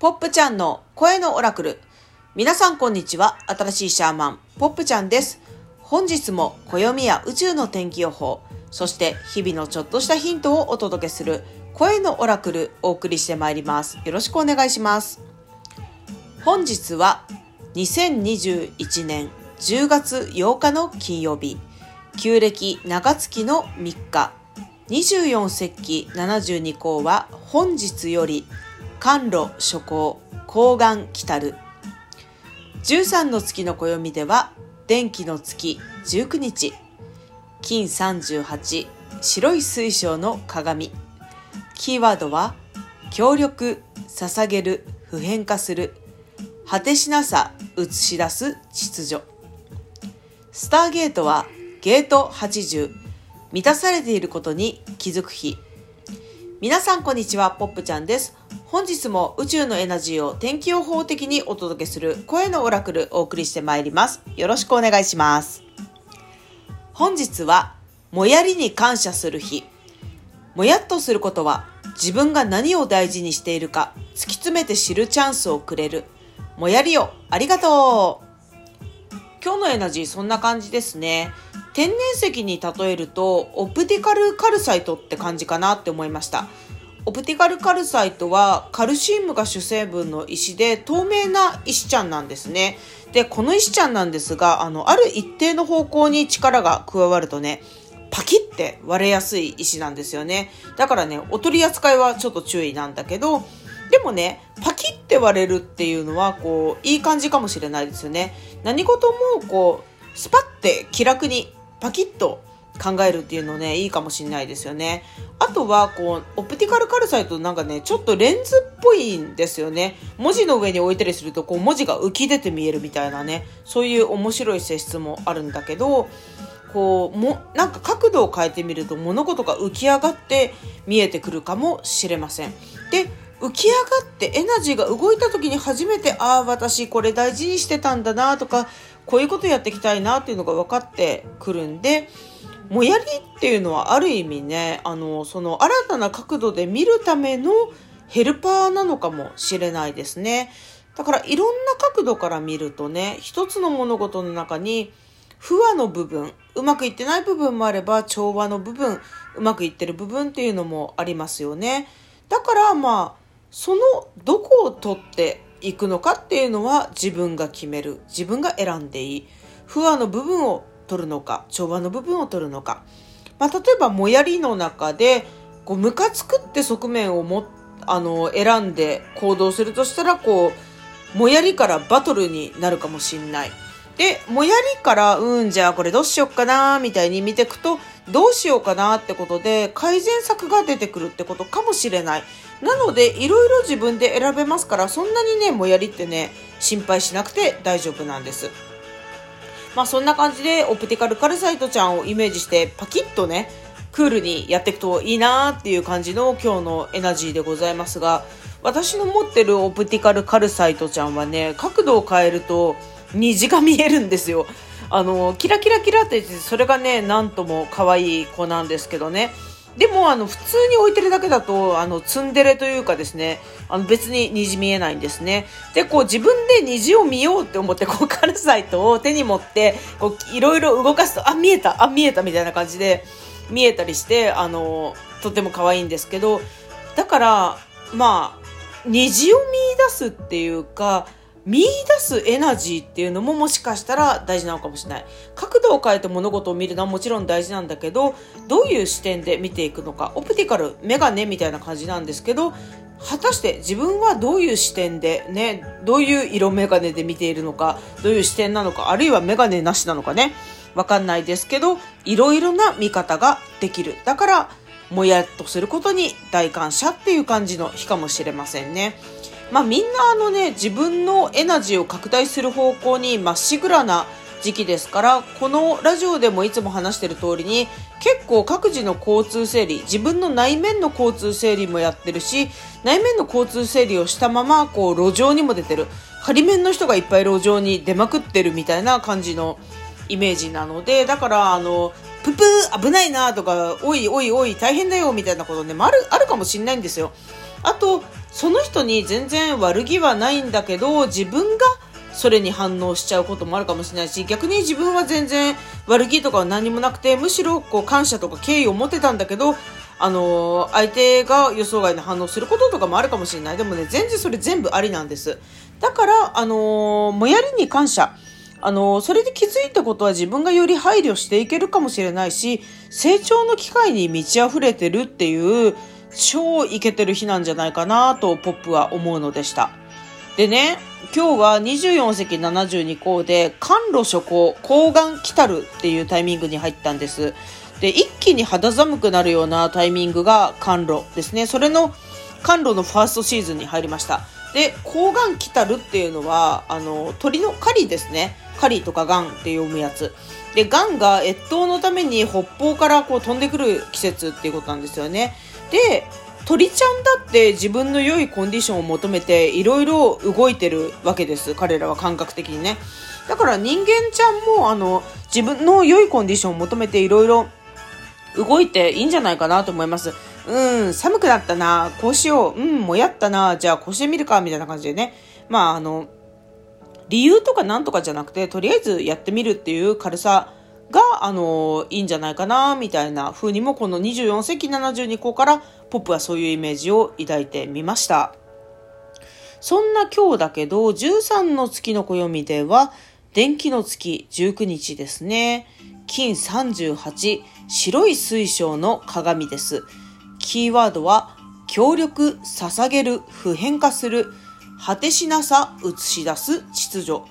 ポップちゃんの声のオラクル。皆さんこんにちは。新しいシャーマン、ポップちゃんです。本日も暦や宇宙の天気予報、そして日々のちょっとしたヒントをお届けする声のオラクルお送りしてまいります。よろしくお願いします。本日は2021年10月8日の金曜日、旧暦長月の3日、24節気72項は本日より甘露初行高岩来たる13の月の暦では電気の月19日。金38白い水晶の鏡。キーワードは協力捧げる普遍化する。果てしなさ映し出す秩序。スターゲートはゲート80満たされていることに気づく日。皆さんこんにちは。ポップちゃんです。本日も宇宙のエナジーを天気予報的にお届けする声のオラクルお送りしてまいります。よろしくお願いします。本日はもやりに感謝する日。もやっとすることは自分が何を大事にしているか突き詰めて知るチャンスをくれる。もやりをありがとう。今日のエナジーそんな感じですね。天然石に例えるとオプティカルカルサイトって感じかなって思いました。オプティカルカルサイトはカルシウムが主成分の石で透明な石ちゃんなんですね。でこの石ちゃんなんですがあのある一定の方向に力が加わるとねパキって割れやすい石なんですよね。だからねお取り扱いはちょっと注意なんだけどでもねパキって割れるっていうのはこういい感じかもしれないですよね。何事もこうスパッて気楽にパキッと考えるっていうのねいいかもしれないですよね。あとはこうオプティカルカルサイトなんかねちょっとレンズっぽいんですよね。文字の上に置いたりするとこう文字が浮き出て見えるみたいなねそういう面白い性質もあるんだけどこうもなんか角度を変えてみると物事が浮き上がって見えてくるかもしれません。で浮き上がってエナジーが動いた時に初めてああ私これ大事にしてたんだなとかこういうことやっていきたいなっていうのが分かってくるんでもやりっていうのはある意味ねあのその新たな角度で見るためのヘルパーなのかもしれないですね。だからいろんな角度から見るとね一つの物事の中に不和の部分うまくいってない部分もあれば調和の部分うまくいってる部分っていうのもありますよね。だからまあそのどこを取っていくのかっていうのは自分が決める。自分が選んでいい。不和の部分を取るのか調和の部分を取るのか、まあ、例えばもやりの中でこうムカつくって側面をもあの選んで行動するとしたらこうもやりからバトルになるかもしんない。で、もやりから、うん、じゃあこれどうしよっかな、みたいに見ていくと、どうしようかなってことで、改善策が出てくるってことかもしれない。なので、いろいろ自分で選べますから、そんなにね、もやりってね、心配しなくて大丈夫なんです。まあそんな感じで、オプティカルカルサイトちゃんをイメージして、パキッとね、クールにやっていくといいなっていう感じの今日のエナジーでございますが、私の持ってるオプティカルカルサイトちゃんはね、角度を変えると、虹が見えるんですよ。あの、キラキラキラって言って、それがね、なんとも可愛い子なんですけどね。でも、あの、普通に置いてるだけだと、あの、ツンデレというかですね、あの、別に虹見えないんですね。で、こう、自分で虹を見ようって思って、こう、カルサイトを手に持って、こう、いろいろ動かすと、あ、見えた、あ、見えた、みたいな感じで、見えたりして、あの、とても可愛いんですけど、だから、まあ、虹を見出すっていうか、見出すエナジーっていうのももしかしたら大事なのかもしれない。角度を変えて物事を見るのはもちろん大事なんだけど、どういう視点で見ていくのか、オプティカル、メガネみたいな感じなんですけど、果たして自分はどういう視点でね、どういう色メガネで見ているのか、どういう視点なのか、あるいはメガネなしなのかね、わかんないですけど、いろいろな見方ができる。だから、もやっとすることに大感謝っていう感じの日かもしれませんね。まあみんなあのね、自分のエナジーを拡大する方向にまっしぐらな時期ですから、このラジオでもいつも話してる通りに、結構各自の交通整理、自分の内面の交通整理もやってるし、内面の交通整理をしたまま、こう路上にも出てる。仮面の人がいっぱい路上に出まくってるみたいな感じのイメージなので、だからあの、ププー危ないなとか、おいおいおい大変だよみたいなことね、あ、る、あるかもしんないんですよ。あとその人に全然悪気はないんだけど自分がそれに反応しちゃうこともあるかもしれないし逆に自分は全然悪気とかは何もなくてむしろこう感謝とか敬意を持ってたんだけどあのー、相手が予想外の反応することとかもあるかもしれない。でもね全然それ全部ありなんです。だからあのー、もやりに感謝。あのー、それで気づいたことは自分がより配慮していけるかもしれないし成長の機会に満ち溢れてるっていう超イケてる日なんじゃないかなとポップは思うのでした。でね今日は24席72校で寒露初行高岩来たるっていうタイミングに入ったんです。で一気に肌寒くなるようなタイミングが寒露ですね。それの寒露のファーストシーズンに入りました。で高岩来たるっていうのはあの鳥の狩りですね。狩りとかガンって読むやつ。でガンが越冬のために北方からこう飛んでくる季節っていうことなんですよね。で鳥ちゃんだって自分の良いコンディションを求めていろいろ動いてるわけです。彼らは感覚的にね。だから人間ちゃんもあの自分の良いコンディションを求めていろいろ動いていいんじゃないかなと思います。うん、寒くなったな、こうしよう、うん、もやったな、じゃあこうしてみるか、みたいな感じでね。まあ、あの、理由とかなんとかじゃなくて、とりあえずやってみるっていう軽さが、あの、いいんじゃないかな、みたいな風にも、この24世紀72個からポップはそういうイメージを抱いてみました。そんな今日だけど、13の月の暦では、電気の月19日ですね。金38、白い水晶の鏡です。キーワードは、協力、捧げる、普遍化する、果てしなさ、映し出す、秩序。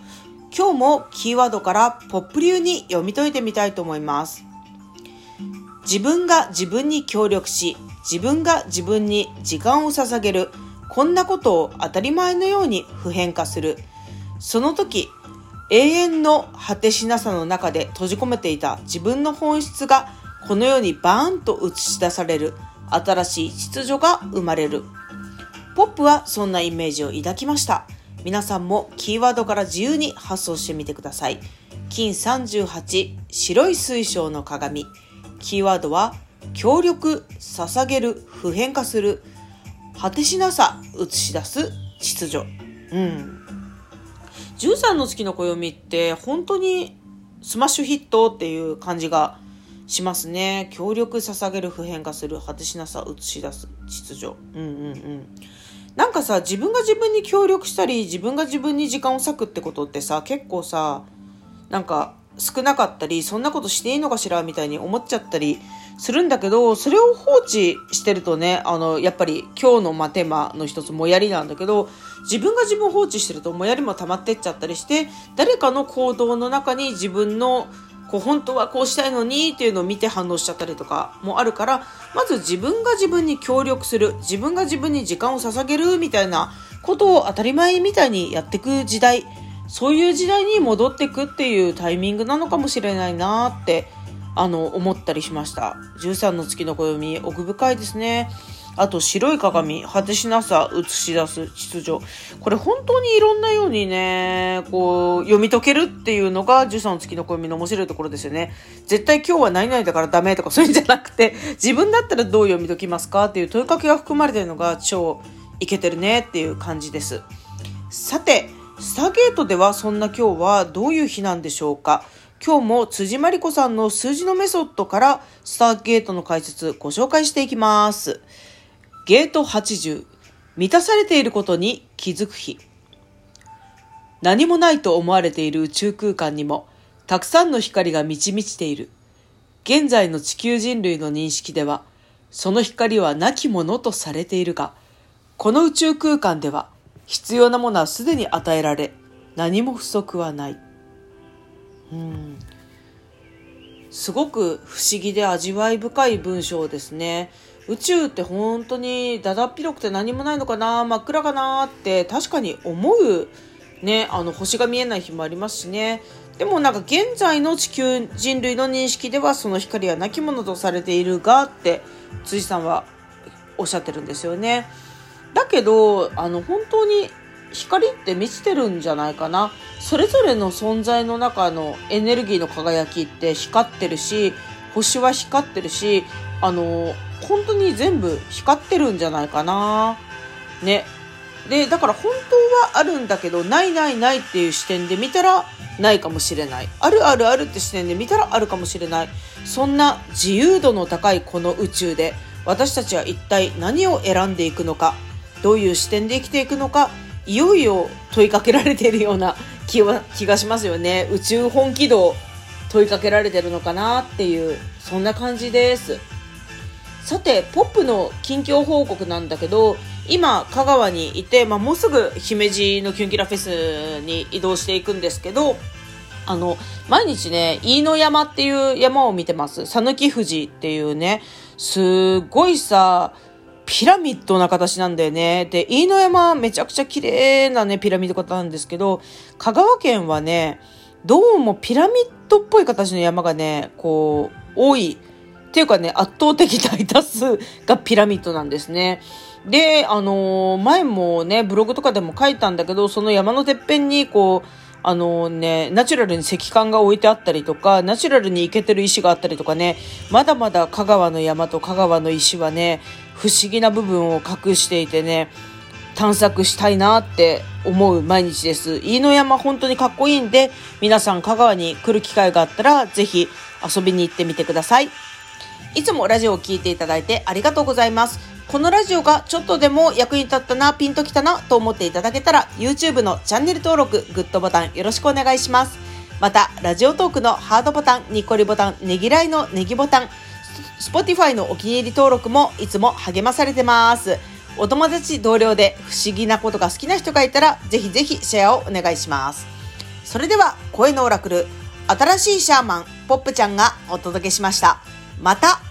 今日もキーワードからポップ流に読み解いてみたいと思います。自分が自分に協力し、自分が自分に時間を捧げる、こんなことを当たり前のように普遍化する。その時、永遠の果てしなさの中で閉じ込めていた自分の本質がこのようにバーンと映し出される新しい秩序が生まれる。ポップはそんなイメージを抱きました。皆さんもキーワードから自由に発想してみてください。金38白い水晶の鏡。キーワードは協力、捧げる、普遍化する、果てしなさ、映し出す秩序。うん。13の月の暦って本当にスマッシュヒットっていう感じがしますね。協力捧げる普遍化する果てしなさ映し出す秩序。うんうんうん。なんかさ、自分が自分に協力したり、自分が自分に時間を割くってことってさ、結構さ、なんか少なかったり、そんなことしていいのかしらみたいに思っちゃったりするんだけど、それを放置してるとね、あの、やっぱり今日のまテーマの一つもやりなんだけど、自分が自分を放置してるともやりも溜まってっちゃったりして、誰かの行動の中に自分のこう本当はこうしたいのにっていうのを見て反応しちゃったりとかもあるからまず自分が自分に協力する自分が自分に時間を捧げるみたいなことを当たり前みたいにやっていく時代そういう時代に戻っていくっていうタイミングなのかもしれないなってあの思ったりしました。13の月の暦奥深いですね。あと白い鏡、果てしなさ、映し出す秩序。これ本当にいろんなようにね、こう、読み解けるっていうのが13月の暦の面白いところですよね。絶対今日は何々だからダメとかそういうんじゃなくて、自分だったらどう読み解きますかっていう問いかけが含まれてるのが超いけてるねっていう感じです。さて、スターゲートではそんな今日はどういう日なんでしょうか今日も辻真理子さんの数字のメソッドからスターゲートの解説ご紹介していきます。ゲート80満たされていることに気づく日。何もないと思われている宇宙空間にもたくさんの光が満ち満ちている。現在の地球人類の認識ではその光はなきものとされているがこの宇宙空間では必要なものはすでに与えられ何も不足はない。うん。すごく不思議で味わい深い文章ですね。宇宙って本当にだだっ広くて何もないのかな真っ暗かなって確かに思うねあの星が見えない日もありますしね。でもなんか現在の地球人類の認識ではその光は亡き者とされているがって辻さんはおっしゃってるんですよね。だけどあの本当に光って満ちてるんじゃないかな。それぞれの存在の中のエネルギーの輝きって光ってるし星は光ってるしあの本当に全部光ってるんじゃないかな。ね。で、だから本当はあるんだけど、ないないないっていう視点で見たらないかもしれない。あるあるあるって視点で見たらあるかもしれない。そんな自由度の高いこの宇宙で、私たちは一体何を選んでいくのか、どういう視点で生きていくのか、いよいよ問いかけられているような気は気がしますよね。宇宙本気度問いかけられてるのかなっていう、そんな感じです。さて、ポップの近況報告なんだけど、今、香川にいて、まあ、もうすぐ姫路のキュンキラフェスに移動していくんですけど、あの、毎日ね、飯野山っていう山を見てます。讃岐富士っていうね、すごいさ、ピラミッドな形なんだよね。で、飯野山めちゃくちゃ綺麗なね、ピラミッド形なんですけど、香川県はね、どうもピラミッドっぽい形の山がね、こう、多いていうかね、圧倒的大多数がピラミッドなんですね。で、あのー、前もね、ブログとかでも書いたんだけど、その山のてっぺんに、こう、あのね、ナチュラルに石棺が置いてあったりとか、ナチュラルに行けてる石があったりとかね、まだまだ香川の山と香川の石はね、不思議な部分を隠していてね、探索したいなって思う毎日です。飯野山本当にかっこいいんで、皆さん香川に来る機会があったら、ぜひ遊びに行ってみてください。いつもラジオを聴いていただいてありがとうございます。このラジオがちょっとでも役に立ったな、ピンときたなと思っていただけたら、YouTube のチャンネル登録、グッドボタンよろしくお願いします。また、ラジオトークのハードボタン、ニコリボタン、ねぎらいのネギボタン、Spotify のお気に入り登録もいつも励まされてます。お友達同僚で不思議なことが好きな人がいたら、ぜひぜひシェアをお願いします。それでは、声のオラクル、新しいシャーマン、ポップちゃんがお届けしました。また